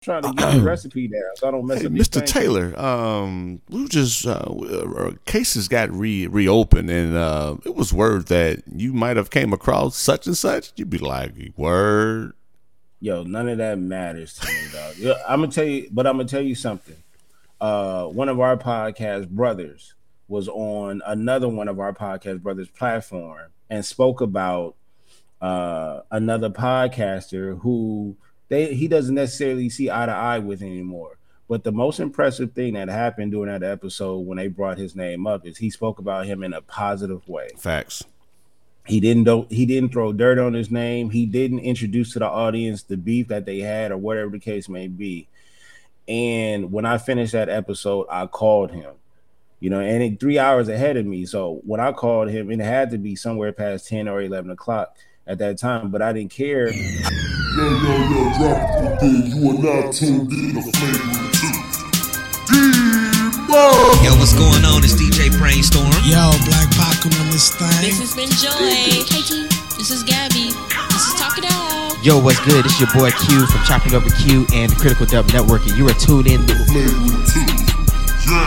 trying to get the recipe down so I don't mess Hey, up. Mr. Taylor, um, we just uh, uh, cases got re reopened, and uh, it was word that you might have came across such and such. You'd be like, word. Yo, none of that matters to me, dog. Yeah, I'm gonna tell you, but I'm gonna tell you something. Uh, one of our podcast brothers was on another one of our podcast brothers platform and spoke about uh another podcaster who they he doesn't necessarily see eye to eye with anymore. But the most impressive thing that happened during that episode when they brought his name up is he spoke about him in a positive way. Facts. He didn't do, he didn't throw dirt on his name. He didn't introduce to the audience the beef that they had or whatever the case may be. And when I finished that episode, I called him. You know, and it, three hours ahead of me. So when I called him, it had to be somewhere past 10 or 11 o'clock at that time, but I didn't care. Yo, yo, yo, drop it again. You are now tuned in to Flagrant 2. Yo, what's going on? It's DJ Brainstorm. Yo, Black Pac on this thing. This has been Joy. Hey T, this is Gabby. This is Talk It Out. Yo, what's good? It's your boy Q from Chopping Over Q and the Critical Dub Network, and you are tuned in to Flagrant 2. Yeah.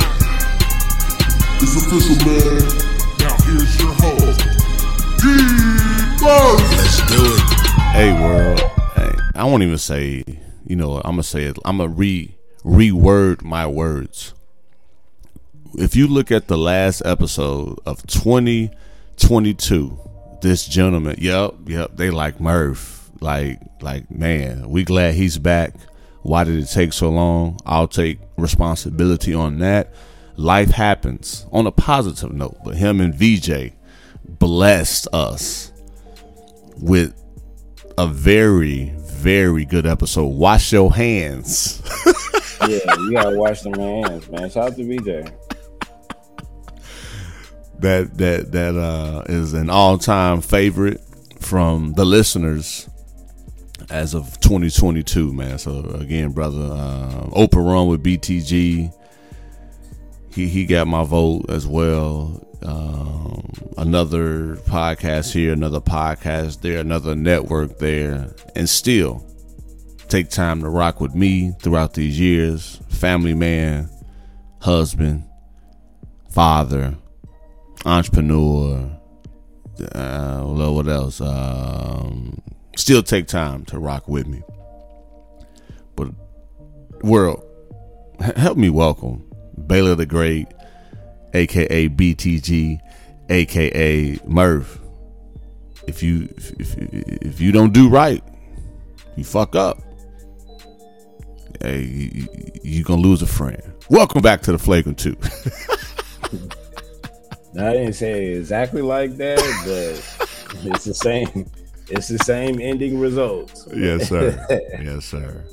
It's official, man. Won't even say. You know, I'm gonna say it. I'm gonna re reword my words. If you look at the last episode of 2022, this gentleman, yep, yep, they like Murph. Like, like, man, we glad he's back. Why did it take so long? I'll take responsibility on that. Life happens on a positive note, but him and VJ blessed us with a very, very good episode. Wash your hands. Yeah, you gotta wash them hands, man. Shout out to BJ. that that that uh is an all time favorite from the listeners as of 2022, man. So again, brother, uh, open run with BTG. He he got my vote as well. Um, another podcast here, another podcast there, another network there, and still take time to rock with me throughout these years. Family man, husband, father, entrepreneur. Uh, what else? Um, still take time to rock with me. But world, help me welcome Baylor the Great, aka BTG, aka Merv. If you if, if, you don't do right, you fuck up. Hey, you, you gonna lose a friend. Welcome back to the Flagrant Two. I didn't say exactly like that, but it's the same. It's the same ending results. yes, sir. yes, sir.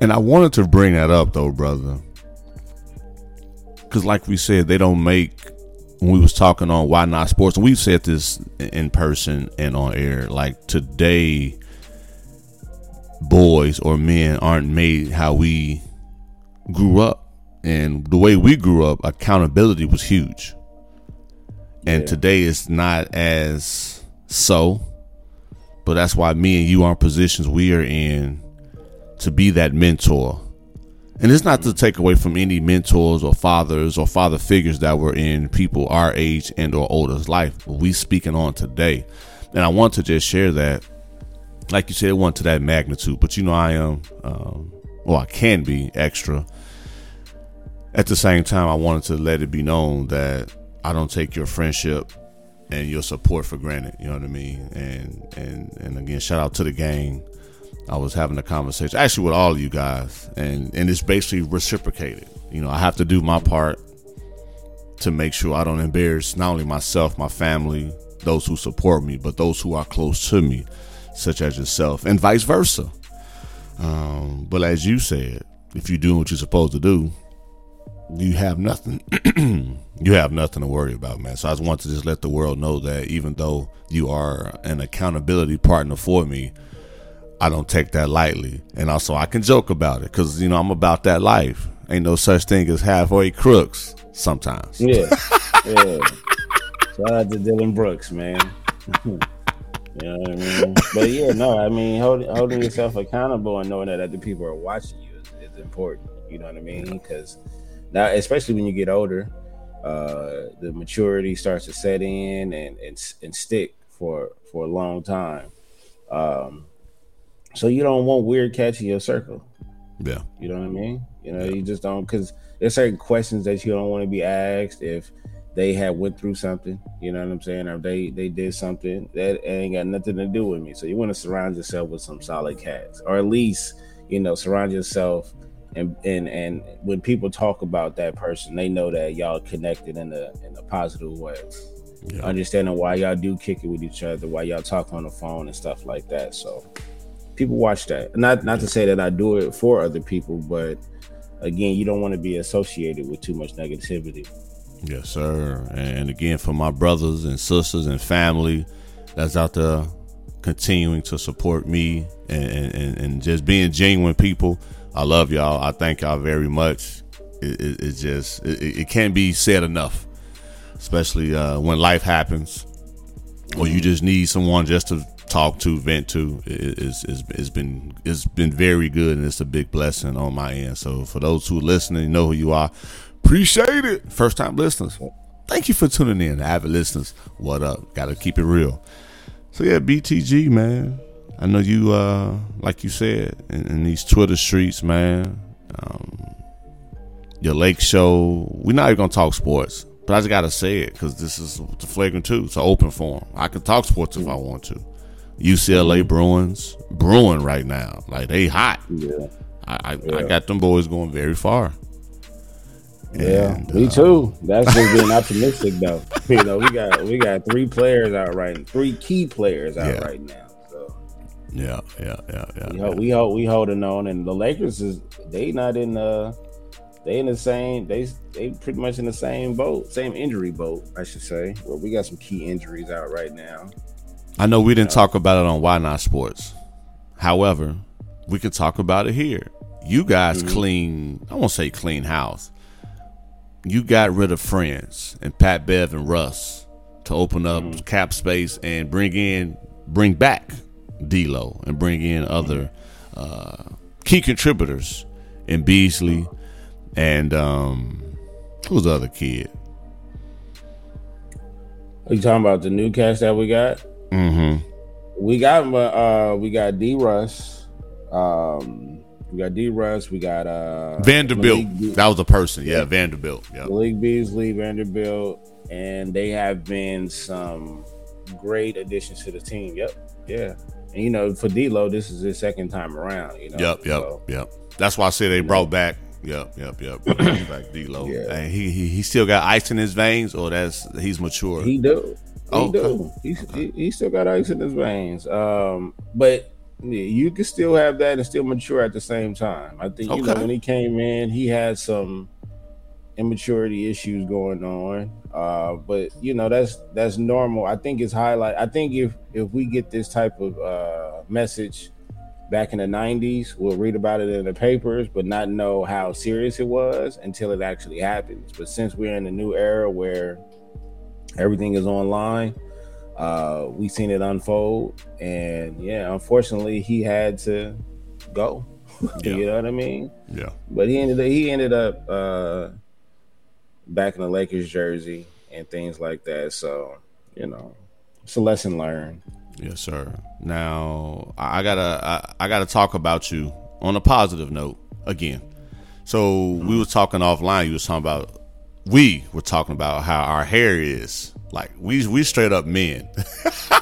And I wanted to bring that up though, brother, because like we said, they don't make. When we was talking on why not sports, and we've said this in person and on air. Like today, boys or men aren't made how we grew up, and the way we grew up, accountability was huge. And Yeah. today it's not as so, but that's why me and you are in positions we are in to be that mentor. And it's not to take away from any mentors or fathers or father figures that were in people our age and or older's life. We speaking on today. And I want to just share that. Like you said, it wasn't to that magnitude, but you know I am um well I can be extra. At the same time I wanted to let it be known that I don't take your friendship and your support for granted. You know what I mean? And and and again, shout out to the gang. I was having a conversation actually with all of you guys, and and it's basically reciprocated. You know, I have to do my part to make sure I don't embarrass not only myself, my family, those who support me, but those who are close to me, such as yourself, and vice versa. Um, but as you said, if you're doing what you're supposed to do, you have nothing. you have nothing to worry about, man. So I just want to just let the world know that even though you are an accountability partner for me, I don't take that lightly. And also, I can joke about it because you know I'm about that life. Ain't no such thing as halfway crooks. Sometimes, Yeah, yeah. Shout out to Dillon Brooks, man. You know what I mean? but yeah, no, I mean, holding holding yourself accountable and knowing that other people are watching you is, is important. You know what I mean? Because now, especially when you get older, uh, the maturity starts to set in and and, and stick for for a long time. Um, so you don't want weird cats in your circle. Yeah. You know what I mean? You know, you just don't because there's certain questions that you don't want to be asked if they have went through something. You know what I'm saying? Or they they did something that ain't got nothing to do with me. So you want to surround yourself with some solid cats, or at least you know surround yourself. And, and and when people talk about that person, they know that y'all connected in a in a positive way. Yeah. Understanding why y'all do kick it with each other, why y'all talk on the phone and stuff like that. So people watch that. Not not to say that I do it for other people, but again, you don't want to be associated with too much negativity. Yes, sir. And again, for my brothers and sisters and family that's out there continuing to support me and, and, and just being genuine people, I love y'all. I thank y'all very much. It, it, it's just, it, it can't be said enough, especially uh, when life happens or you just need someone just to talk to, vent to. It, it's, it's, it's been it's been very good and it's a big blessing on my end. So for those who are listening, you know who you are. Appreciate it. First time listeners, thank you for tuning in. Avid listeners, what up? Got to keep it real. So yeah, BTG man. I know you, uh, like you said, in, in these Twitter streets, man. Um, your lake show. We're not even gonna talk sports, but I just gotta say it because this is the flagrant two. It's an open forum. I can talk sports if I want to. UCLA Bruins brewing right now, like they hot. Yeah. I I, I got them boys going very far. Yeah, And, me uh, too. That's just being optimistic though. You know, we got we got three players out right three key players out Yeah. right now. So Yeah, yeah, yeah, yeah. we hold, we hold, we holding on and the Lakers is they not in the they in the same they they pretty much in the same boat, same injury boat, I should say. Well, we got some key injuries out right now. I know we didn't talk about it on Why Not Sports. However, we could talk about it here. You guys Mm-hmm. clean, I won't say clean house. You got rid of friends and Pat Bev and Russ to open up Mm-hmm. cap space and bring in, bring back D'Lo and bring in other uh, key contributors in Beasley and um, who's the other kid? Are you talking about the new cast that we got? Mm-hmm. We got uh we got D Russ. Um we got D Russ, we got uh Vanderbilt. Malik That was a person. Yeah, Vanderbilt. Yeah. Malik Beasley, Vanderbilt, and they have been some great additions to the team. Yep. Yeah. And you know, for D'Lo, this is his second time around, you know. Yep, yep, So, yep. That's why I say they brought back. Yep, yep, yep. Back D'Lo. Yeah. And he, he he still got ice in his veins, or that's he's mature. He do. He Oh, do. He, he, he still got ice in his veins. Um, but yeah, you can still have that and still mature at the same time. I think you know when he came in, he had some immaturity issues going on. Uh, but you know that's that's normal. I think it's highlight. I think if if we get this type of uh, message back in the 90s we'll read about it in the papers but not know how serious it was until it actually happens but since we're in a new era where everything is online uh we've seen it unfold and yeah unfortunately he had to go Yeah. you know what i mean yeah, but he ended up he ended up uh back in the lakers jersey and things like that so you know it's a lesson learned yes, sir. Now I I gotta I, I gotta talk about you on a positive note again. So we were talking offline. You was talking about we were talking about how our hair is like we we straight up men,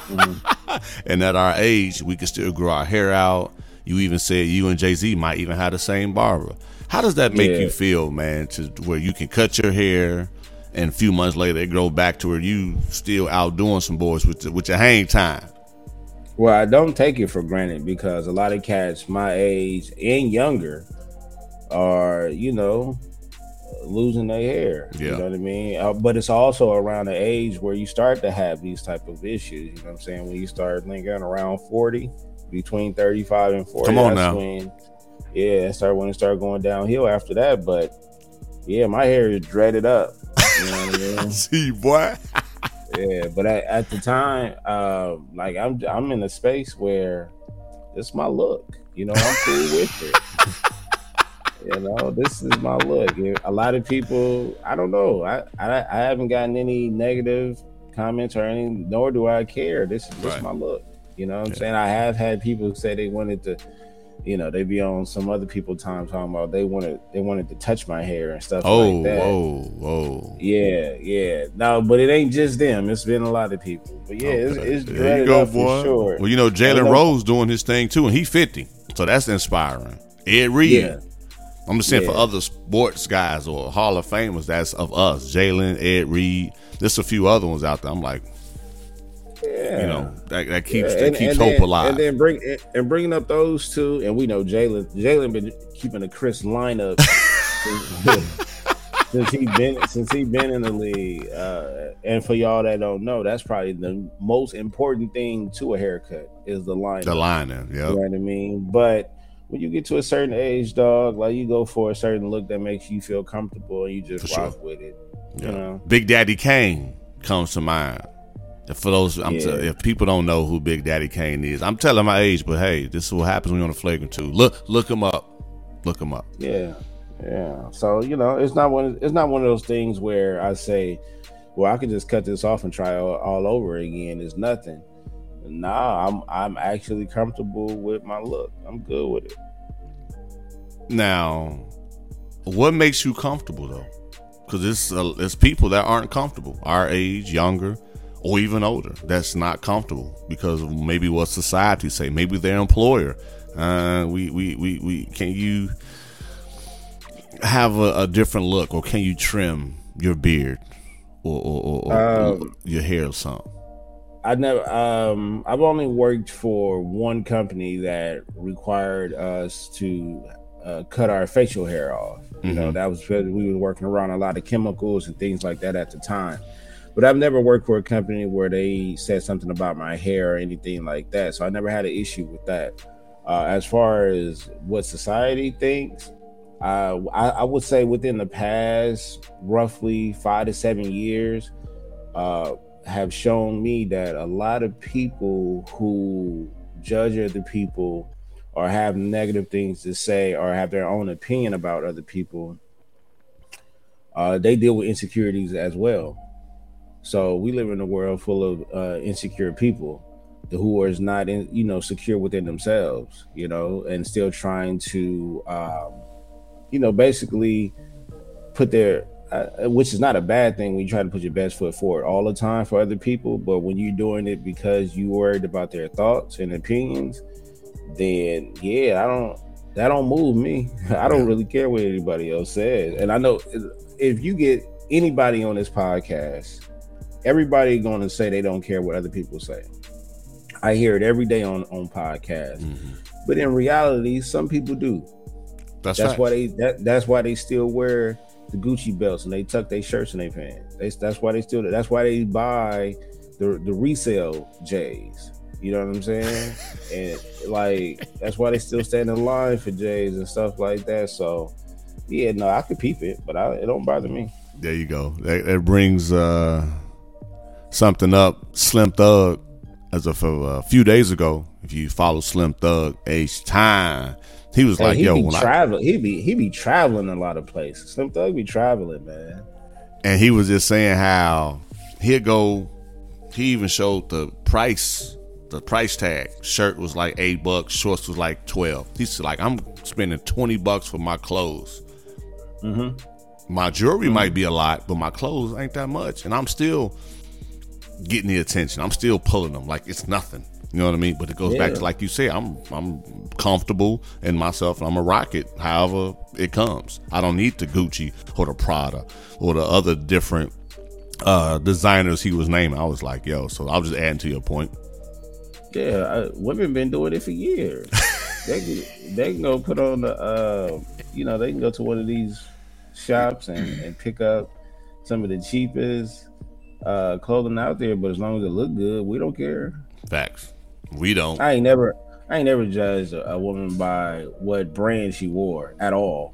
and at our age we can still grow our hair out. You even said you and Jay Z might even have the same barber. How does that make Yeah. you feel, man? To where you can cut your hair, and a few months later it grow back to where you still outdoing some boys with the, with your hang time. Well, I don't take it for granted because a lot of cats my age and younger are, you know, losing their hair. Yeah. You know what I mean? Uh, but it's also around the age where you start to have these type of issues. You know what I'm saying? When you start lingering around 40, between 35 and 40. Come on now. When, yeah, start when it started going downhill after that. But yeah, my hair is dreaded up. You know what I mean? See, boy. yeah. But at, at the time, uh, like I'm, I'm in a space where it's my look. You know, I'm cool with it. You know, this is my look. A lot of people, I don't know. I, I, I haven't gotten any negative comments or any, nor do I care. This is just Right. my look. You know what I'm Yeah. saying? I have had people say they wanted to, you know, they be on some other people time talking about they wanted they wanted to touch my hair and stuff Oh, like that. whoa, whoa. Yeah, yeah. No, but it ain't just them. It's been a lot of people. But yeah, it's, Okay. it's there you go, boy. for sure. Well, you know, Jalen uh, Rose doing his thing too, and he 50. So that's inspiring. Ed Reed. Yeah. I'm just saying for other sports guys or Hall of Famers that's of us. Jalen, Ed Reed. There's a few other ones out there. I'm like, Yeah. you know, that, that keeps Yeah, that keeps and hope then- alive. And then bring and bringing up those two, and we know Jalen. Jalen been keeping a crisp lineup since, since he been since he been in the league. Uh, and for y'all that don't know, that's probably the most important thing to a haircut is the lineup. the liner, yeah. You know what I mean? But when you get to a certain age, dog, like you go for a certain look that makes you feel comfortable and you just For rock sure. with it. Yeah. You know? Big Daddy Kane comes to mind. For those, I'm Yeah. tell- if people don't know who Big Daddy Kane is, I'm telling my age, but hey, this is what happens when you're on a flagrant two. Look, look him up. Look him up. Yeah. Yeah. So, you know, it's not one it's not one of those things where I say, well, I could just cut this off and try all, all over again. It's nothing. Nah, I'm I'm actually comfortable with my look. I'm good with it. Now, what makes you comfortable though? Because it's uh, it's people that aren't comfortable, our age, younger, or even older, that's not comfortable because of maybe what society say, maybe their employer. Uh, we we we we can you have a, a different look, or can you trim your beard or or, or, or Um, your hair or something? I never um I've only worked for one company that required us to uh, cut our facial hair off. You know, Mhm. that was because we were working around a lot of chemicals and things like that at the time. But I've never worked for a company where they said something about my hair or anything like that. So I never had an issue with that. Uh, as far as what society thinks, uh, I, I would say within the past roughly five to seven years, uh, have shown me that a lot of people who judge other people or have negative things to say or have their own opinion about other people, uh, they deal with insecurities as well. So we live in a world full of uh, insecure people who is not in, you know, secure within themselves, you know, and still trying to, um, you know, basically put their uh, which is not a bad thing when you try to put your best foot forward all the time for other people. But when you're doing it because you worried about their thoughts and opinions, then yeah, I don't. That don't move me. I don't really care what anybody else says. And I know if you get anybody on this podcast, everybody going to say they don't care what other people say. I hear it every day on on podcasts. Mhm. But in reality, some people do. That's, That's why they that, that's why they still wear the Gucci belts and they tuck their shirts in their pants. They, that's why they still that's why they buy the the resale J's. You know what I'm saying? and like that's why they still stand in line for J's and stuff like that. So yeah, no, I could peep it, but I, it don't bother me. There you go. That, that brings uh, something up. Slim Thug, as of a few days ago, if you follow Slim Thug, H time, he was Hey, like, he "Yo, be when I," traveling, he be he be traveling a lot of places. Slim Thug be traveling, man. and he was just saying how he'd go. He even showed the price, the price tag. Shirt was like eight bucks, shorts was like twelve. He's like, "I'm spending twenty bucks for my clothes." Mm-hmm. My jewelry might be a lot, but my clothes ain't that much, and I'm still getting the attention. I'm still pulling them like it's nothing. You know what I mean? But it goes back to like you say, I'm I'm comfortable in myself, and I'm a rocket. However it comes, I don't need the Gucci or the Prada or the other different uh designers he was naming. I was like, yo, so I was just adding to your point. Yeah, I, women been doing it for years. they can, they can go put on the, uh, you know, they can go to one of these shops and, and pick up some of the cheapest uh, clothing out there. But as long as it look good, we don't care. Facts. We don't. I ain't never, I ain't never judged a, woman by what brand she wore at all.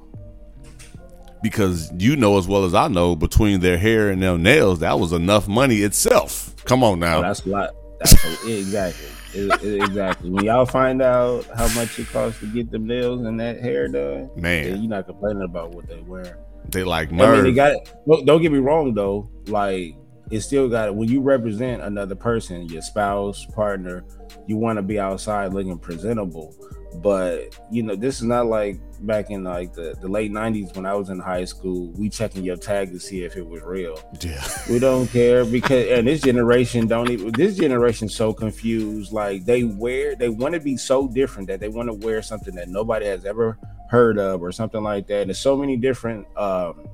because you know as well as I know between their hair and their nails, that was enough money itself. Come on now. Oh, that's a lot. That's a, exactly. It- it- exactly. When y'all find out how much it costs to get them nails and that hair done, Man. you're not complaining about what they wear. they like I mean, they got it. Don't get me wrong though. Like, it still got it. When you represent another person, your spouse, partner, you want to be outside looking presentable. But you know, this is not like back in like the, the late '90s when I was in high school. We checking your tag to see if it was real. yeah. We don't care because and this generation don't even this generation so confused. Like they wear they want to be so different that they want to wear something that nobody has ever heard of or something like that. There's so many different um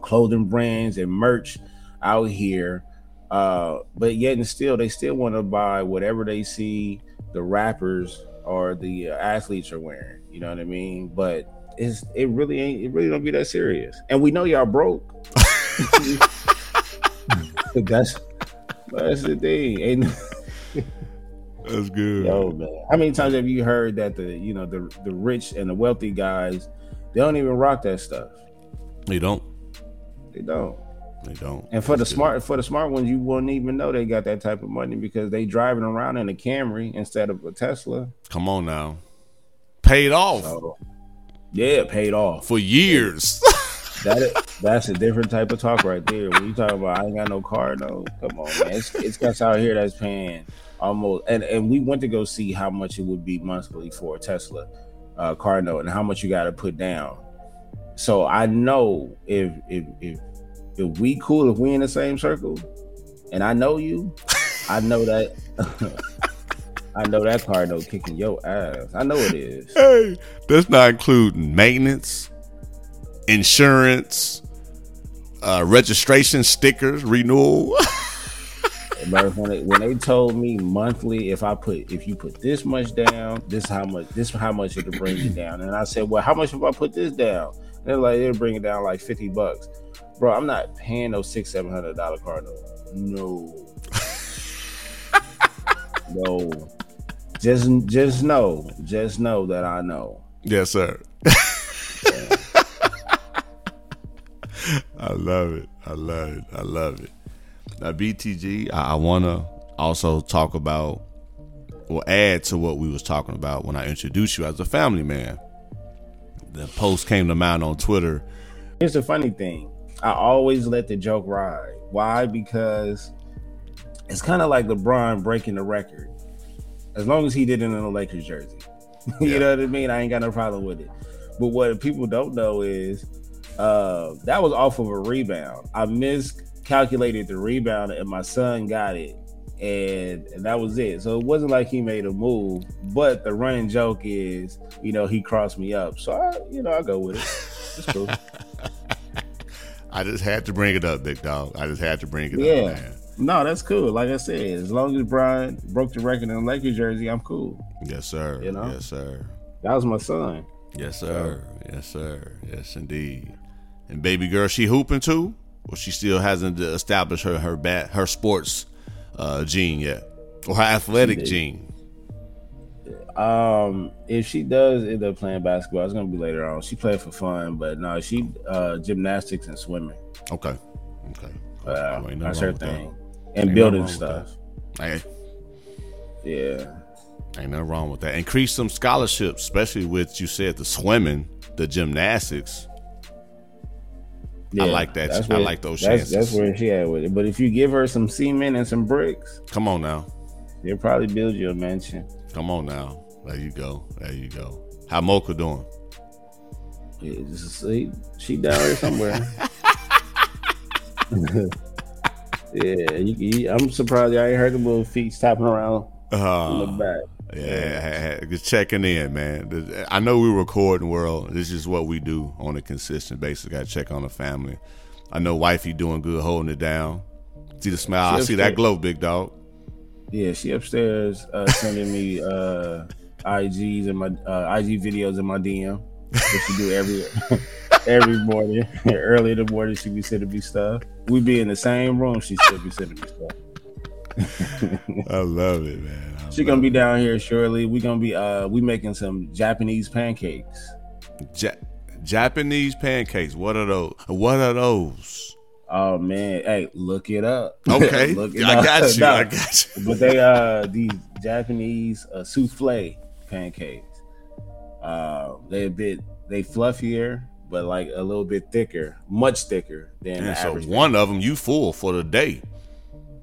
clothing brands and merch out here. Uh but yet and still they still want to buy whatever they see the rappers or the uh, athletes are wearing. You know what I mean? But it's it really ain't it really don't be that serious. And we know y'all broke. But that's that's the thing. Ain't That's good. yo man. How many times have you heard that the you know the the rich and the wealthy guys they don't even rock that stuff. They don't. They don't. They don't. And for the That's good. smart for the smart ones, you wouldn't even know they got that type of money because they driving around in a Camry instead of a Tesla. Come on now. Paid off So yeah, paid off. for years. That that's a different type of talk right there. When you talk about I ain't got no car, no, come on, man. It's, it's guys out here that's paying almost, and and we went to go see how much it would be monthly for a Tesla uh, car note and how much you got to put down. So I know if if if if we cool, if we in the same circle, and I know you, I know that. I know that car note kicking your ass. I know it is. hey, that's not including maintenance, insurance, uh, registration stickers, renewal. When they, when they told me monthly, if I put if you put this much down, this how much this how much it'll bring you down. And I said, well, how much if I put this down? And they're like, it'll bring it down like fifty bucks, bro. I'm not paying no six seven hundred dollar car note. No, no. Just just know, just know that I know. yes, sir. I love it. I love it. I love it. Now, BTG, I, I want to also talk about or add to what we was talking about when I introduced you as a family man. The post came to mind on Twitter. Here's the funny thing. I always let the joke ride. Why? Because it's kind of like LeBron breaking the record. As long as he did it in a Lakers jersey. you Yeah. know what I mean? I ain't got no problem with it. But what people don't know is uh that was off of a rebound. I miscalculated the rebound and my son got it. And, and that was it. So it wasn't like he made a move, but the running joke is, you know, he crossed me up. So I, you know, I go with it. It's cool. I just had to bring it up, big dog. I just had to bring it Yeah. up, man. No, that's cool. Like I said, as long as Bron broke the record in Lakers jersey, I'm cool. Yes, sir. You know? Yes, sir. That was my son. Yes, sir. Yes, sir. Yes, indeed. And baby girl, she hooping too, or she still hasn't established her her bat her sports uh, gene yet, or her athletic gene. Um, if she does end up playing basketball, it's gonna be later on. She played for fun, but no, she uh gymnastics and swimming. Okay. Okay. Uh, that's her with that. thing. And Ain't building nothing wrong with stuff. Hey, Yeah. ain't nothing wrong with that. Increase some scholarships, especially with you said the swimming, the gymnastics. I like that. I like those that's, That's where she at with it. But if you give her some cement and some bricks, Come on now. they'll probably build you a mansion. Come on now. There you go. There you go. How Mocha doing? Yeah, just she, she down there somewhere. yeah, you, you, I'm surprised I ain't heard the little feet tapping around on the Uh, back. Yeah, just checking in, man. I know we recording world. This is what we do on a consistent basis. Got to check on the family. I know wifey doing good, holding it down. See the smile. I She see that glow, big dog. Yeah, she upstairs uh, sending me uh, IGs and my uh, IG videos in my DM. What she do every every morning, early in the morning. She be sending me stuff. We be in the same room. She still be sending me stuff. I love it, man. I She gonna be down here shortly. We gonna be uh we making some Japanese pancakes. Ja- Japanese pancakes. What are those? What are those? Oh man, hey, look it up. Okay, Look it I up. got you. No, I got you. but they uh these Japanese uh, souffle pancakes. Uh, they a bit they fluffier, but like a little bit thicker, much thicker than And the so average. one of them you full for the day.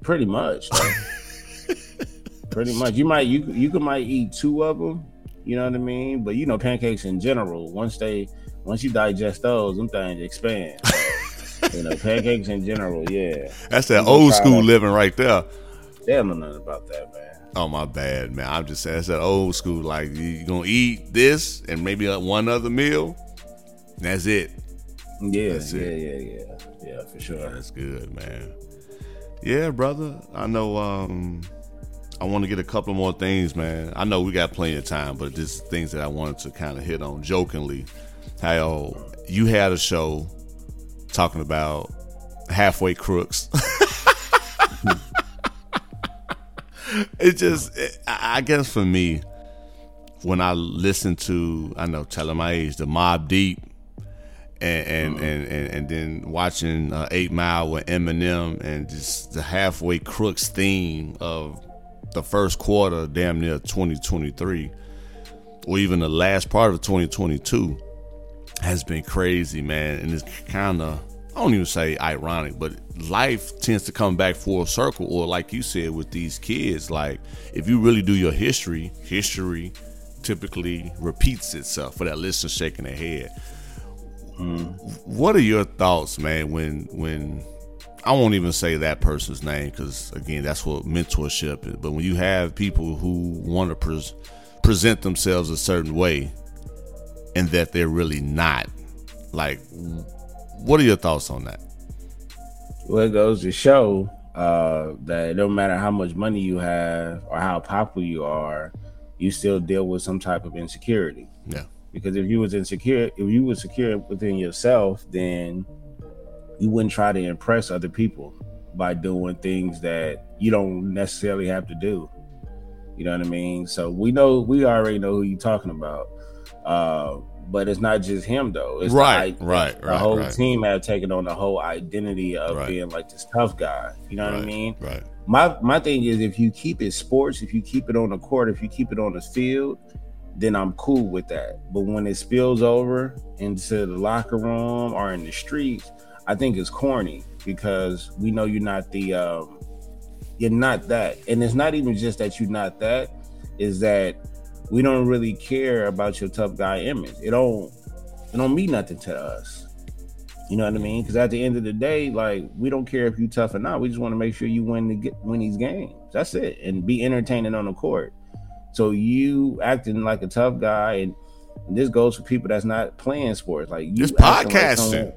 Pretty much. like, pretty much. You might you you could might eat two of them. You know what I mean? But you know pancakes in general. Once they once you digest those, them things expand. You know pancakes in general. Yeah, That's that You old school living right there. they don't know nothing about that, man. Oh my bad, man. I'm just saying that's that old school. Like you gonna eat this and maybe like one other meal. That's it. Yeah, That's yeah, it. yeah, yeah, yeah, for sure. That's good, man. Yeah, brother. I know. Um, I want to get a couple more things, man. I know we got plenty of time, but just things that I wanted to kind of hit on jokingly. How you had a show talking about halfway crooks. it just, it, I guess for me, when I listen to, I know, telling my age, the Mobb Deep, and and, and, and and then watching uh, Eight Mile with Eminem and just the halfway crooks theme of the first quarter, damn near 2023, or even the last part of 2022, has been crazy, man. And it's kind of I don't even say ironic, but life tends to come back full circle. Or like you said with these kids, like if you really do your history, history typically repeats itself for that listener shaking their head mm-hmm. what are your thoughts, man? When when I won't even say that person's name because again, that's what mentorship is. But when you have people who want to pres- present themselves a certain way, and that they're really not, like, what are your thoughts on that? Well, it goes to show uh, that no matter how much money you have or how popular you are, you still deal with some type of insecurity. Yeah, Because if you was insecure, if you was secure within yourself, then you wouldn't try to impress other people by doing things that you don't necessarily have to do. You know what I mean? So we know we already know who you're talking about. Uh, but it's not just him though. It's Right, the, right, The right, whole right. team have taken on the whole identity of Right. being like this tough guy. You know what I mean? right. my my thing is if you keep it sports, if you keep it on the court, if you keep it on the field, then I'm cool with that. But when it spills over into the locker room or in the streets, I think it's corny because we know you're not the um you're not that. And it's not even just that you're not that, is that we don't really care about your tough guy image. It don't it don't mean nothing to us. You know what I mean? Because at the end of the day, like we don't care if you tough or not. We just want to make sure you win the get win these games. That's it, and be entertaining on the court. So you acting like a tough guy, and, and this goes for people that's not playing sports. Like you It's acting like podcasting. someone-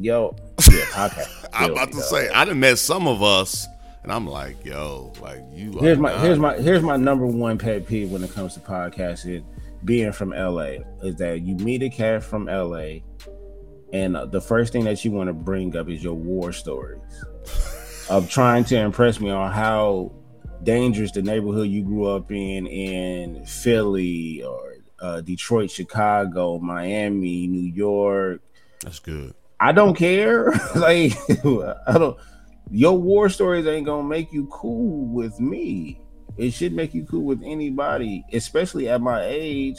Yo, yeah, podcast. I'm about to say I done met some of us, and I'm like, yo, like you. Here's my here's my here's my number one pet peeve when it comes to podcasting. Being from LA is that you meet a cat from LA, and the first thing that you want to bring up is your war stories of trying to impress me on how dangerous the neighborhood you grew up in in Philly or uh, Detroit, Chicago, Miami, New York. That's good. I don't care. like I don't. Your war stories ain't gonna make you cool with me. It should make you cool with anybody, especially at my age.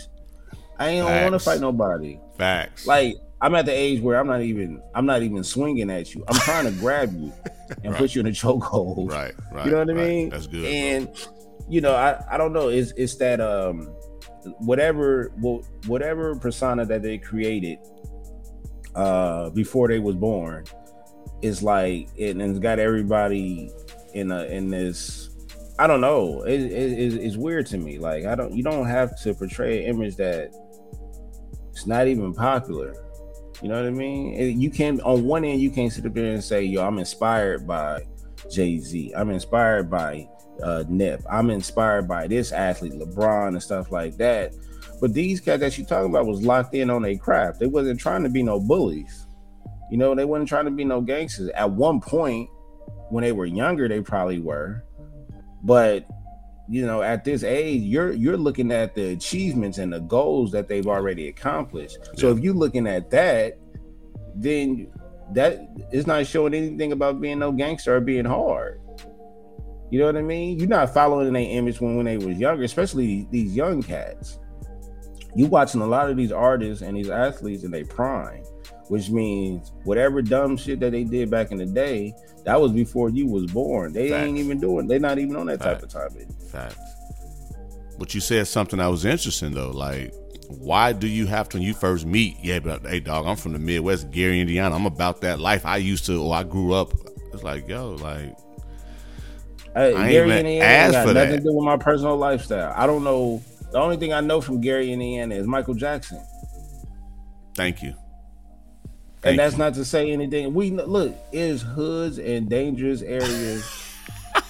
I ain't want to fight nobody. Facts. Like I'm at the age where I'm not even. I'm not even swinging at you. I'm trying to grab you and Right. put you in a chokehold. right, right. You know what I right. mean? That's good. And you know, I I don't know. It's it's that um whatever wh- whatever persona that they created uh before they was born is like it, and it's got everybody in a in this I don't know. It, it, it's- it's weird to me. Like I don't you don't have to portray an image that it's not even popular. You know what I mean? You can on one end you can't sit up there and say, "Yo, I'm inspired by Jay Z. I'm inspired by uh, Nip. I'm inspired by this athlete, LeBron, and stuff like that." But these cats that you talking about was locked in on their craft. They wasn't trying to be no bullies. You know, they wasn't trying to be no gangsters. At one point, when they were younger, they probably were. But you know, at this age, you're you're looking at the achievements and the goals that they've already accomplished. So if you're looking at that, then that is not showing anything about being no gangster or being hard. You know what I mean? You're not following their image when, when they was younger, especially these young cats. You watching a lot of these artists and these athletes in their prime, which means whatever dumb shit that they did back in the day, that was before you was born. They ain't even doing. They're not even on that type of time. Facts. But you said something that was interesting though. Like, why do you have to when you first meet? Yeah, but hey, dog, I'm from the Midwest, Gary, Indiana. I'm about that life. I used to, or I grew up. It's like, yo, like, Hey, I ain't Gary, Indiana asked got for nothing that. to do with my personal lifestyle. I don't know. The only thing I know from Gary, Indiana, is Michael Jackson. thank you. And that's you. not to say anything. We look is hoods and dangerous areas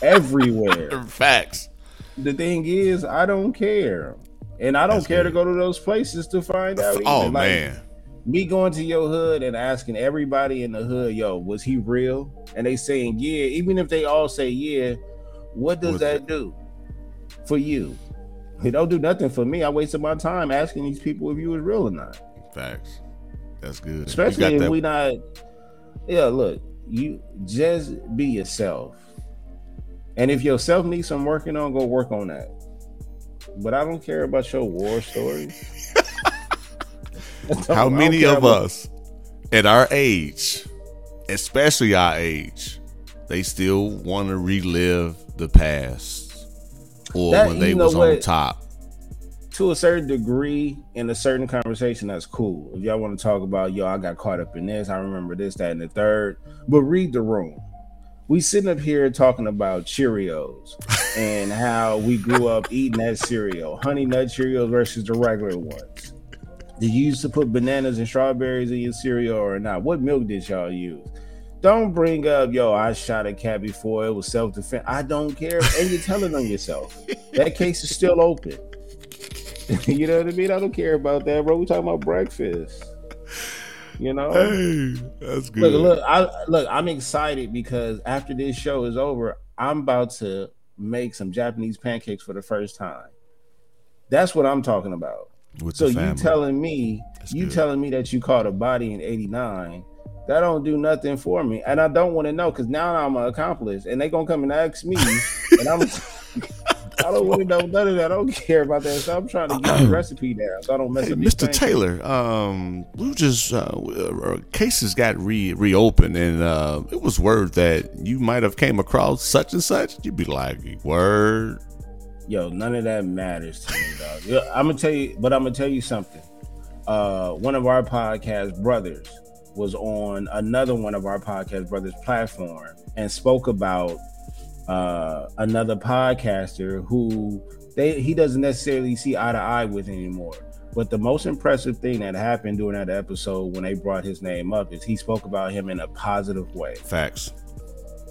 everywhere. Facts. The thing is, I don't care, and I don't That's care to go to those places to find out. Oh. Like, man, me going to your hood and asking everybody in the hood, "Yo, was he real?" And they saying, "Yeah." Even if they all say, "Yeah," what does that it- do for you? It don't do nothing for me. I wasted my time asking these people if you was real or not. facts. That's good. Especially if that- we not yeah look you just be yourself and if yourself needs some working on go work on that but i don't care about your war stories How many of about- us at our age, especially our age, they still want to relive the past or That- when they was on top? To a certain degree in a certain conversation that's cool. If y'all want to talk about yo i got caught up in this i remember this that and the third but read the room. We sitting up here talking about cheerios and how we grew up eating that cereal honey nut cheerios versus the regular ones. Did you used to put bananas and strawberries in your cereal or not? What milk did y'all use? Don't bring up yo i shot a cat before it was self-defense. I don't care and you're telling on yourself. That case is still open you know what I mean? I don't care about that, bro. We talking about breakfast. You know? Hey, that's good. Look, look, I look, I'm excited because after this show is over, I'm about to make some Japanese pancakes for the first time. That's what I'm talking about. With So you telling me, That's you good. telling me that you caught a body in 89, that don't do nothing for me. And I don't want to know because now I'm an accomplice and they gonna come and ask me and I'm I don't want to know none of that. I don't care about that. So I'm trying to get the recipe down so I don't mess Hey, up Mr. Taylor, um, we just uh, uh, cases got re reopened, and uh, it was word that you might have came across such and such. You'd be like, "Word, Yo, none of that matters to me, dog. I'm gonna tell you, but I'm gonna tell you something. Uh, one of our podcast brothers was on another one of our podcast brothers platform and spoke about uh another podcaster who they he doesn't necessarily see eye to eye with anymore. But the most impressive thing that happened during that episode when they brought his name up is he spoke about him in a positive way. facts."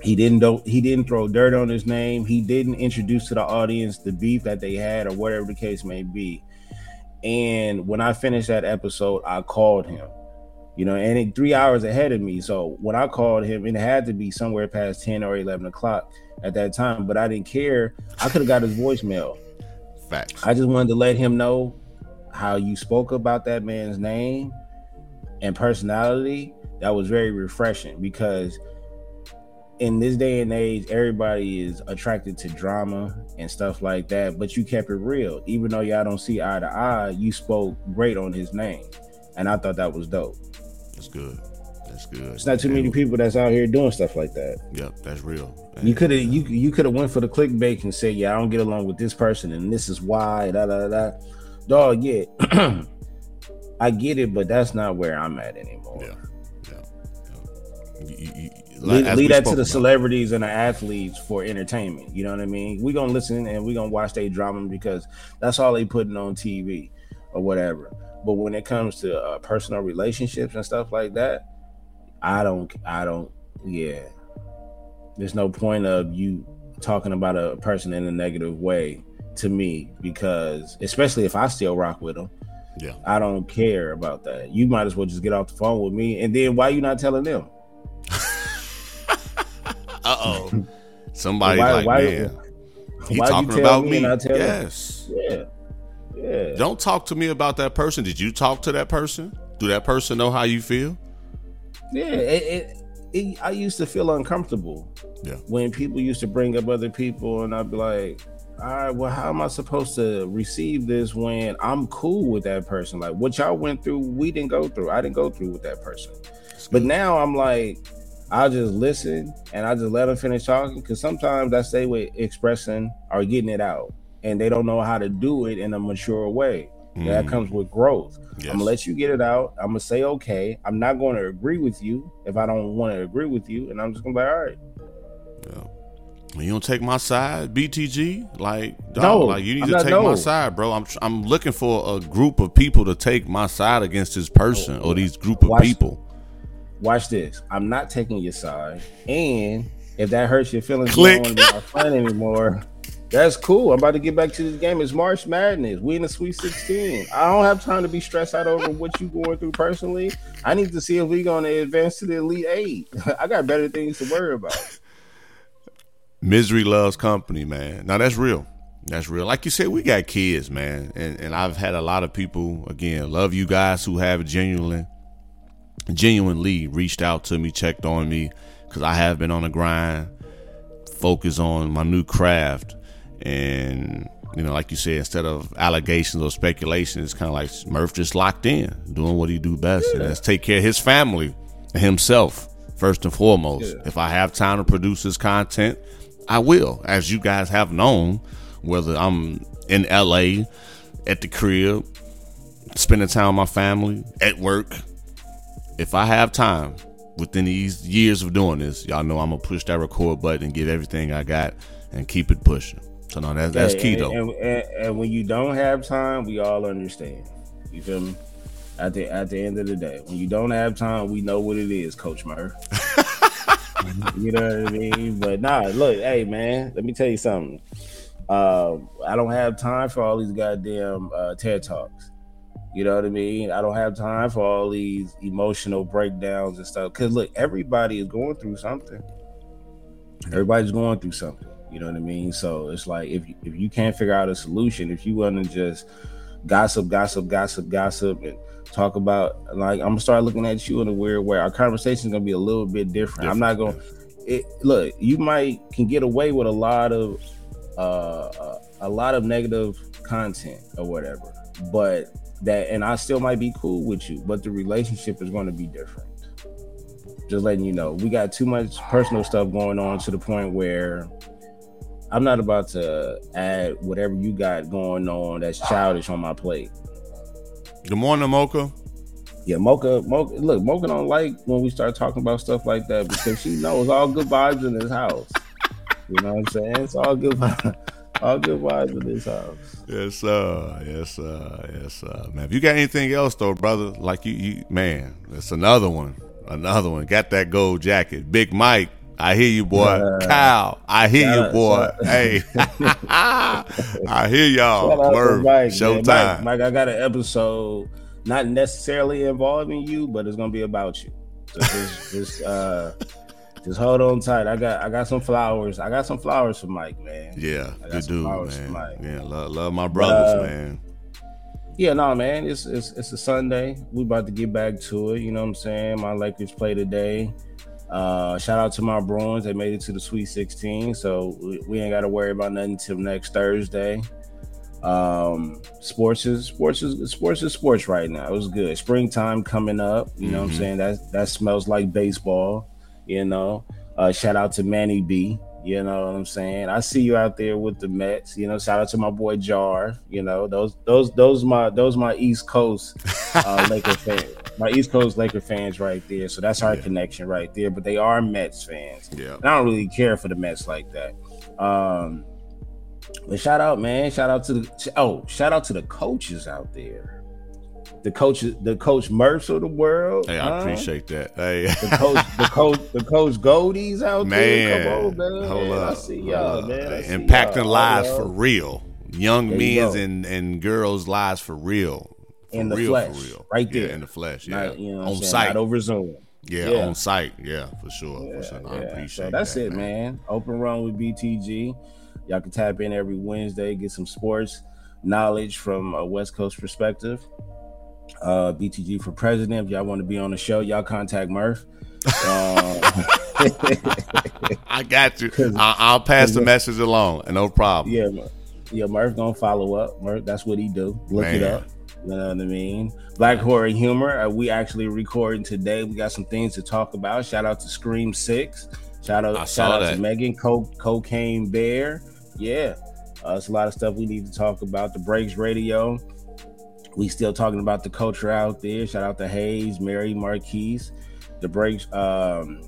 He didn't do, he didn't throw dirt on his name. He didn't introduce to the audience the beef that they had or whatever the case may be. And when I finished that episode, I called him. You know, and it, three hours ahead of me. So when I called him, it had to be somewhere past 10 or 11 o'clock at that time, but I didn't care. I could have got his voicemail. Facts. I just wanted to let him know how you spoke about that man's name and personality. That was very refreshing because in this day and age, everybody is attracted to drama and stuff like that. But you kept it real, even though y'all don't see eye to eye. You spoke great on his name, and I thought that was dope. That's good. That's good. It's not too many people that's out here doing stuff like that. Yep, that's real. You could have you you could have went for the clickbait and said, "Yeah, I don't get along with this person, and this is why." Da da da. da. Dog, yeah, I get it, but that's not where I'm at anymore. Yeah, yeah. You- you- you- Leave, leave that to the celebrities and the athletes for entertainment. You know what I mean? We're gonna listen and we're gonna watch their drama because that's all they putting on TV or whatever. But when it comes to uh, personal relationships and stuff like that, I don't, I don't, yeah. There's no point of you talking about a person in a negative way to me because, especially if I still rock with them, Yeah. I don't care about that. You might as well just get off the phone with me, and then why you not telling them? Uh oh. somebody Why- like, why- man. He Why you talking about me me. I tell him? yes. Yeah. Yeah. Don't talk to me about that person. Did you talk to that person? Do that person know how you feel? Yeah. It, it, it, I used to feel uncomfortable Yeah. when people used to bring up other people, and I'd be like, all right, well, how am I supposed to receive this when I'm cool with that person? Like, what y'all went through, we didn't go through. I didn't go through with that person. But now I'm like, I'll just listen and I just let them finish talking because sometimes that's they way expressing or getting it out, and they don't know how to do it in a mature way. That Mm, comes with growth. yes. I'm gonna let you get it out. I'm gonna say okay. I'm not going to agree with you if I don't want to agree with you, and I'm just gonna be like, all right. You don't take my side, BTG. Like, dog, No, like you need I'm to not- take no. my side, bro. I'm I'm looking for a group of people to take my side against this person or these group of Watch- people. Watch this. I'm not taking your side, and if that hurts your feelings, Click. you don't want to be my friend anymore. That's cool. I'm about to get back to this game. It's March Madness. We in the Sweet 16. I don't have time to be stressed out over what you going through personally. I need to see if we going to advance to the Elite Eight. I got better things to worry about. Misery loves company, man. Now that's real. That's real. Like you said, we got kids, man, and and I've had a lot of people again love you guys who have genuinely, genuinely reached out to me, checked on me, because I have been on the grind, focus on my new craft, and you know, like you said, instead of allegations or speculation, it's kind of like Murph just locked in, doing what he do best, and that's take care of his family and himself first and foremost. Yeah. If I have time to produce his content, I will, as you guys have known, whether I'm in LA, at the crib, spending time with my family, at work. If I have time within these years of doing this, y'all know I'm gonna push that record button and give everything I got and keep it pushing. So no, that's that's key though. And, and, and when you don't have time, we all understand. You feel me? At the at the end of the day, when you don't have time, we know what it is, Coach Murph. you know what I mean? But nah, look, hey man, let me tell you something. Uh, I don't have time for all these goddamn uh, TED talks. You know what I mean? I don't have time for all these emotional breakdowns and stuff. Cause look, everybody is going through something. Everybody's going through something. You know what I mean? So it's like if you, if you can't figure out a solution, if you want to just gossip, gossip, gossip, gossip, and talk about like I'm gonna start looking at you in a weird way. Our conversation is gonna be a little bit different. I'm not gonna. It, look, you might can get away with a lot of uh, a lot of negative content or whatever, but that and I still might be cool with you, but the relationship is going to be different. Just letting you know, we got too much personal stuff going on to the point where I'm not about to add whatever you got going on that's childish on my plate. Good morning, Mocha. Yeah, Mocha, Mocha, look, Mocha don't like when we start talking about stuff like that because she knows all good vibes in this house. You know what I'm saying? It's all good, all good vibes in this house. Yes, sir. Yes, sir. Yes, sir. Man, if you got anything else though, brother, like you, you man, it's another one. Another one. Got that gold jacket. Big Mike. I hear you, boy. Uh, Kyle, I hear you, out- boy. hey, I hear y'all. Word. Mike, man. Showtime. Mike, Mike, I got an episode not necessarily involving you, but it's gonna be about you. So just, just, uh, just hold on tight. I got, I got some flowers. I got some flowers for Mike, man. Yeah, good dude, flowers for man. Mike. Yeah, love, love my brothers, uh, man. Yeah, no, man. It's it's it's a Sunday. We about to get back to it. You know what I'm saying? My Lakers play today. Uh, shout out to my Bruins. They made it to the Sweet 16, so we, we ain't got to worry about nothing till next Thursday. Um, sports is sports is sports is sports right now. It was good. Springtime coming up. You know what I'm Mhm. saying? That that smells like baseball. You know. Uh, shout out to Manny B. You know what I'm saying? I see you out there with the Mets. You know, shout out to my boy Jar. You know, those those those my those my East Coast uh, Laker fans, my East Coast Laker fans right there. So that's our Yeah. connection right there. But they are Mets fans. Yeah. And I don't really care for the Mets like that. Um, but shout out, man! Shout out to the oh, shout out to the coaches out there. The coaches, the coach Murphs of the world. Hey, I huh? appreciate that. Hey, the coach, the coach, the coach Goldies out there. man, Come on, man. hold up, I see y'all, man. I impacting y'all, lives for real, young There men's go. and and girls' lives for real, In the real, flesh, right Yeah, there. in the flesh, yeah, Not, you know on site, not over Zoom. yeah, Yeah. on site, yeah, for sure. for sure. I appreciate so that's that, it, man. Open run with BTG. Y'all can tap in every Wednesday, get some sports knowledge from a West Coast perspective. Uh, BTG for president. If y'all want to be on the show, y'all contact Murph. Uh, I got you. I, I'll pass the message along. and No problem. yeah, yeah, Murph gonna follow up. Murph, that's what he do. Look it up. You know what I mean? Black Horror Humor. Uh, we actually recording today. We got some things to talk about. Shout out to Scream Six. Shout out, I shout out that. to Megan Co- Cocaine Bear. Yeah, uh, it's a lot of stuff we need to talk about. The Breaks Radio. We still talking about the culture out there. Shout out to Hayes, Mary, Marquise. The breaks, um,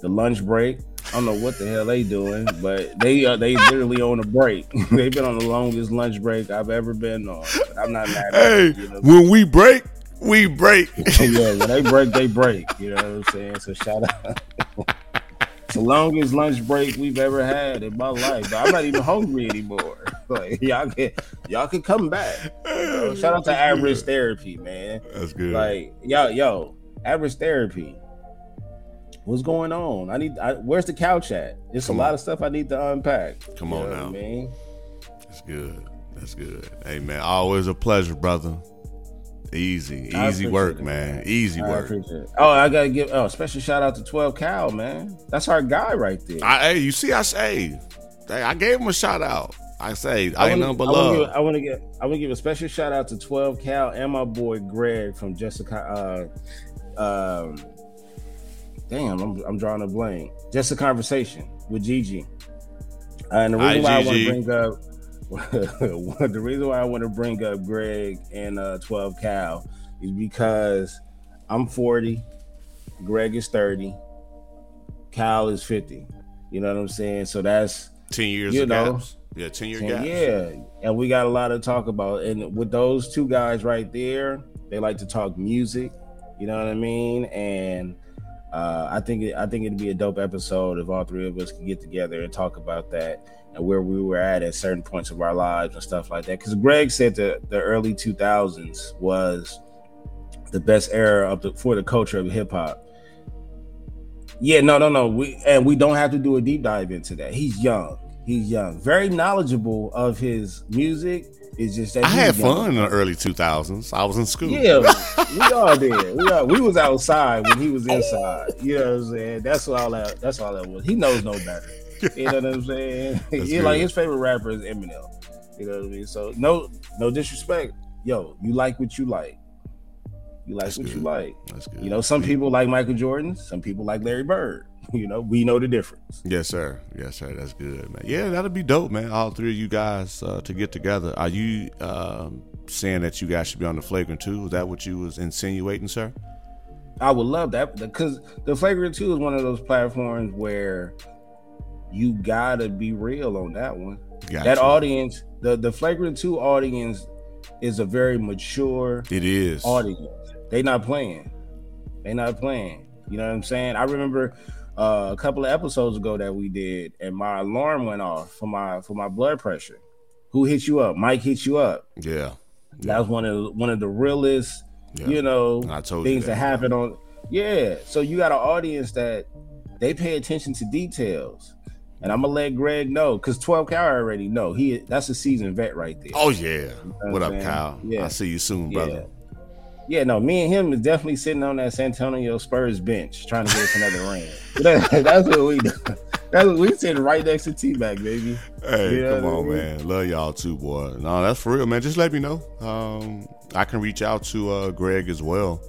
the lunch break. I don't know what the hell they doing, but they uh, they literally on a break. They've been on the longest lunch break I've ever been on. I'm not mad. Hey, at them, you know? when we break, we break. yeah, when they break, they break. You know what I'm saying? So shout out. It's the longest lunch break we've ever had in my life. But I'm not even hungry anymore. Like y'all can y'all can come back. You know, shout out to Average Therapy, man. That's good. Like yo, yo, Average Therapy. What's going on? I need. I, where's the couch at? It's Come a lot on. of stuff I need to unpack. Come You on know now. what I mean, That's good. That's good. Hey man, always a pleasure, brother. Easy, easy work, it. man. Easy I work. Oh, I gotta give. Oh, special shout out to Twelve Cal, man. That's our guy right there. I, hey, you see, I say, hey, I gave him a shout out. I say, I, ain't wanna- nothing but I wanna love. give- I want to get. I want to give a special shout out to Twelve Cal and my boy Greg from Jessica. Uh, um, damn, I'm, I'm drawing a blank. Just a conversation with Gigi. Uh, and the Hi, reason why I want to bring up. the reason why I want to bring up Greg and uh, 12 Cal is because I'm 40, Greg is 30, Cal is 50. You know what I'm saying? So that's ten years you know, gaps. Yeah, ten year and gaps. Yeah, and we got a lot to talk about. And with those two guys right there, they like to talk music. You know what I mean? And uh, I think it, I think it'd be a dope episode if all three of us could get together and talk about that and where we were at at certain points of our lives and stuff like that. Because Greg said that the early 2000s was the best era of the for the culture of hip hop. Yeah, no, no, no. We and we don't have to do a deep dive into that. He's young. He's young. Very knowledgeable of his music. It's just that I had young. fun in the early two thousands. I was in school. Yeah, we all did. We all, we was outside when he was inside. You know what I'm saying? That's all that. That's all that was. He knows no better. You know what I'm saying? He like his favorite rapper is Eminem. You know what I mean? So no, no disrespect. Yo, you like what you like. You like That's what you like. That's good. You know, some people like Michael Jordan. Some people like Larry Bird. You know, we know the difference. Yes, sir. Yes, sir. That's good, man. Yeah, that'll be dope, man. All three of you guys uh, to get together. Are you um, saying that you guys should be on the Flagrant 2? Is that what you was insinuating, sir? I would love that because the Flagrant Two is one of those platforms where you gotta be real on that one. Got that audience, the the Flagrant Two audience, is a very mature It is. audience. They not playing. They not playing. You know what I'm saying? I remember uh, a couple of episodes ago that we did, and my alarm went off for my for my blood pressure. Who hit you up? Mike hit you up. Yeah. That was one of the, one of the realest, Yeah. you know, I you things that, that. happen on. Yeah, so you got an audience that they pay attention to details, and I'm gonna let Greg know because 12 Cal already know he that's a seasoned vet right there. Oh yeah. know What up. Kyle? Yeah. I'll see you soon, brother. Yeah, no, me and him is definitely sitting on that San Antonio Spurs bench trying to get us another ring. That- that's what we do. That's what we sitting right next to T Mac, baby. Hey, You know come I on, mean? man. Love y'all too, boy. No, that's for real, man. Just let me know. Um, I can reach out to uh, Greg as well,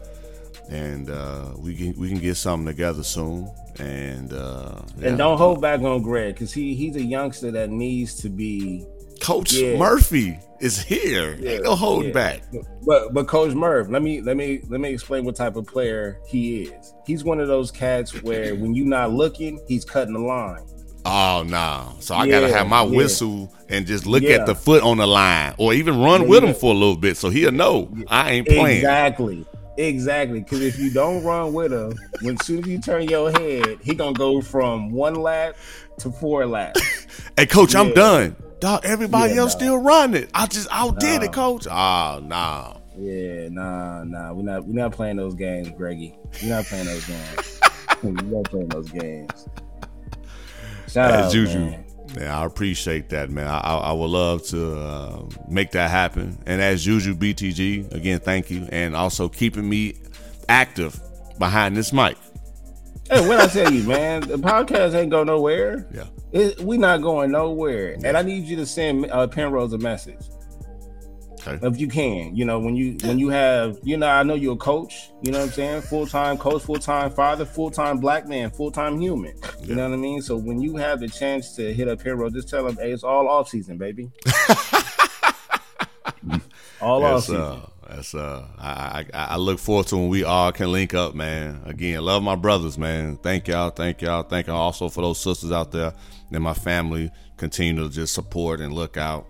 and uh, we can we can get something together soon. And uh, yeah. And don't hold back on Greg because he he's a youngster that needs to be. Coach Yeah. Murphy is here. Ain't no holding yeah. back. But but Coach Murph, let me let me let me explain what type of player he is. He's one of those cats where when you're not looking, he's cutting the line. Oh no! So I gotta have my yeah. whistle and just look Yeah. at the foot on the line, or even run Yeah, with yeah. him for a little bit, so he'll know I ain't playing. Exactly. Exactly. Because if you don't run with him, when soon as you turn your head, he gonna go from one lap to four laps. Hey, coach, I'm done. Dog, everybody Yeah, else nah. still running. I just outdid Nah. it, coach. Oh, nah. Yeah, nah, nah. We're not we're not playing those games, Greggy. We're not playing those games. we're not playing those games. Shout Hey, out, Juju. man. Yeah, I appreciate that, man. I, I, I would love to uh, make that happen. And as usual, BTG, again, thank you. And also keeping me active behind this mic. Hey, what I tell you, man, the podcast ain't go nowhere. Yeah. It, we not going nowhere. And I need you to send uh, Penrose a message. Okay. if you can you know when you when you have you know i know you're a coach you know what i'm saying full-time coach full-time father full-time black man full-time human you know what i mean so when you have the chance to hit up hero just tell him, hey it's all off season baby all off season uh, that's uh, I, I I look forward to when we all can link up, man. Again, love my brothers, man. Thank y'all, thank y'all, thank y'all also for those sisters out there and my family. Continue to just support and look out.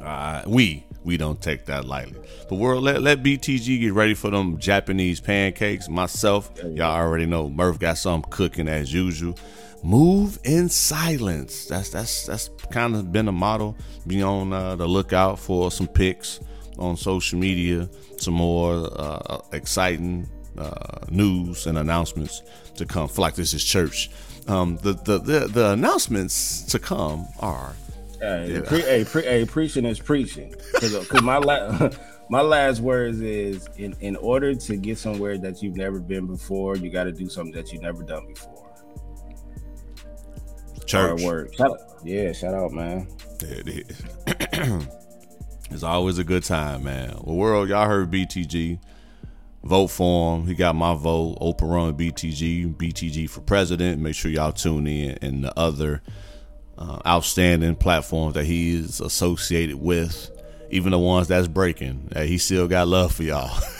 Uh, we we don't take that lightly. But world, let let BTG get ready for them Japanese pancakes. Myself, y'all already know Murph got something cooking as usual. Move in silence. That's that's that's kind of been a model. Be on uh, the lookout for some pics on social media, some more uh, exciting uh, news and announcements to come. Feel like this is church. Um, the, the the the announcements to come are Hey, pre- hey, pre- hey, preaching is preaching. Because my la- my last words is in in order to get somewhere that you've never been before, you got to do something that you've never done before. church. Work. Shout out. Yeah, shout out, man. It is. it's always a good time, man. Well, world, y'all heard BTG. Vote for him. He got my vote. Oprah run BTG. BTG for president. Make sure y'all tune in and the other uh, outstanding platforms that he is associated with, even the ones that's breaking. Hey, he still got love for y'all.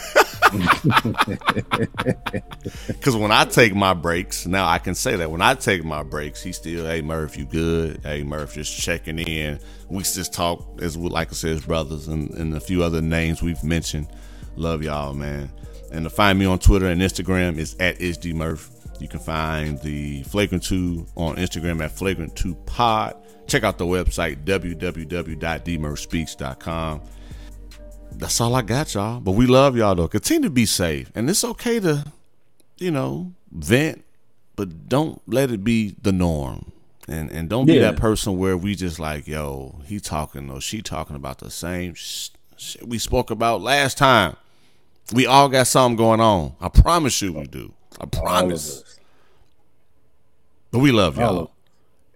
Because when I take my breaks, now I can say that when I take my breaks, he still, hey Murph, you good? Hey Murph, just checking in. We just talk as like I said, as brothers, and, and a few other names we've mentioned. Love y'all, man. And to find me on Twitter and Instagram is at Murph. You can find the Flagrant 2 on Instagram at Flagrant 2 Pod. Check out the website www.dmurphspeaks.com that's all I got, y'all. But we love y'all though. Continue to be safe, and it's okay to, you know, vent, but don't let it be the norm. And and don't be that person where we just like, yo, he talking or she talking about the same sh- shit we spoke about last time. We all got something going on. I promise you, we do. I promise. But we love y'all.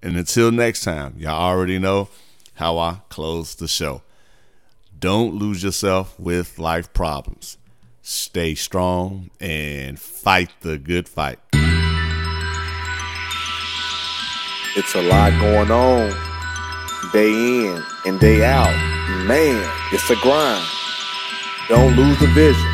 And until next time, y'all already know how I close the show. Don't lose yourself with life problems. Stay strong and fight the good fight. It's a lot going on day in and day out. Man, it's a grind. Don't lose the vision.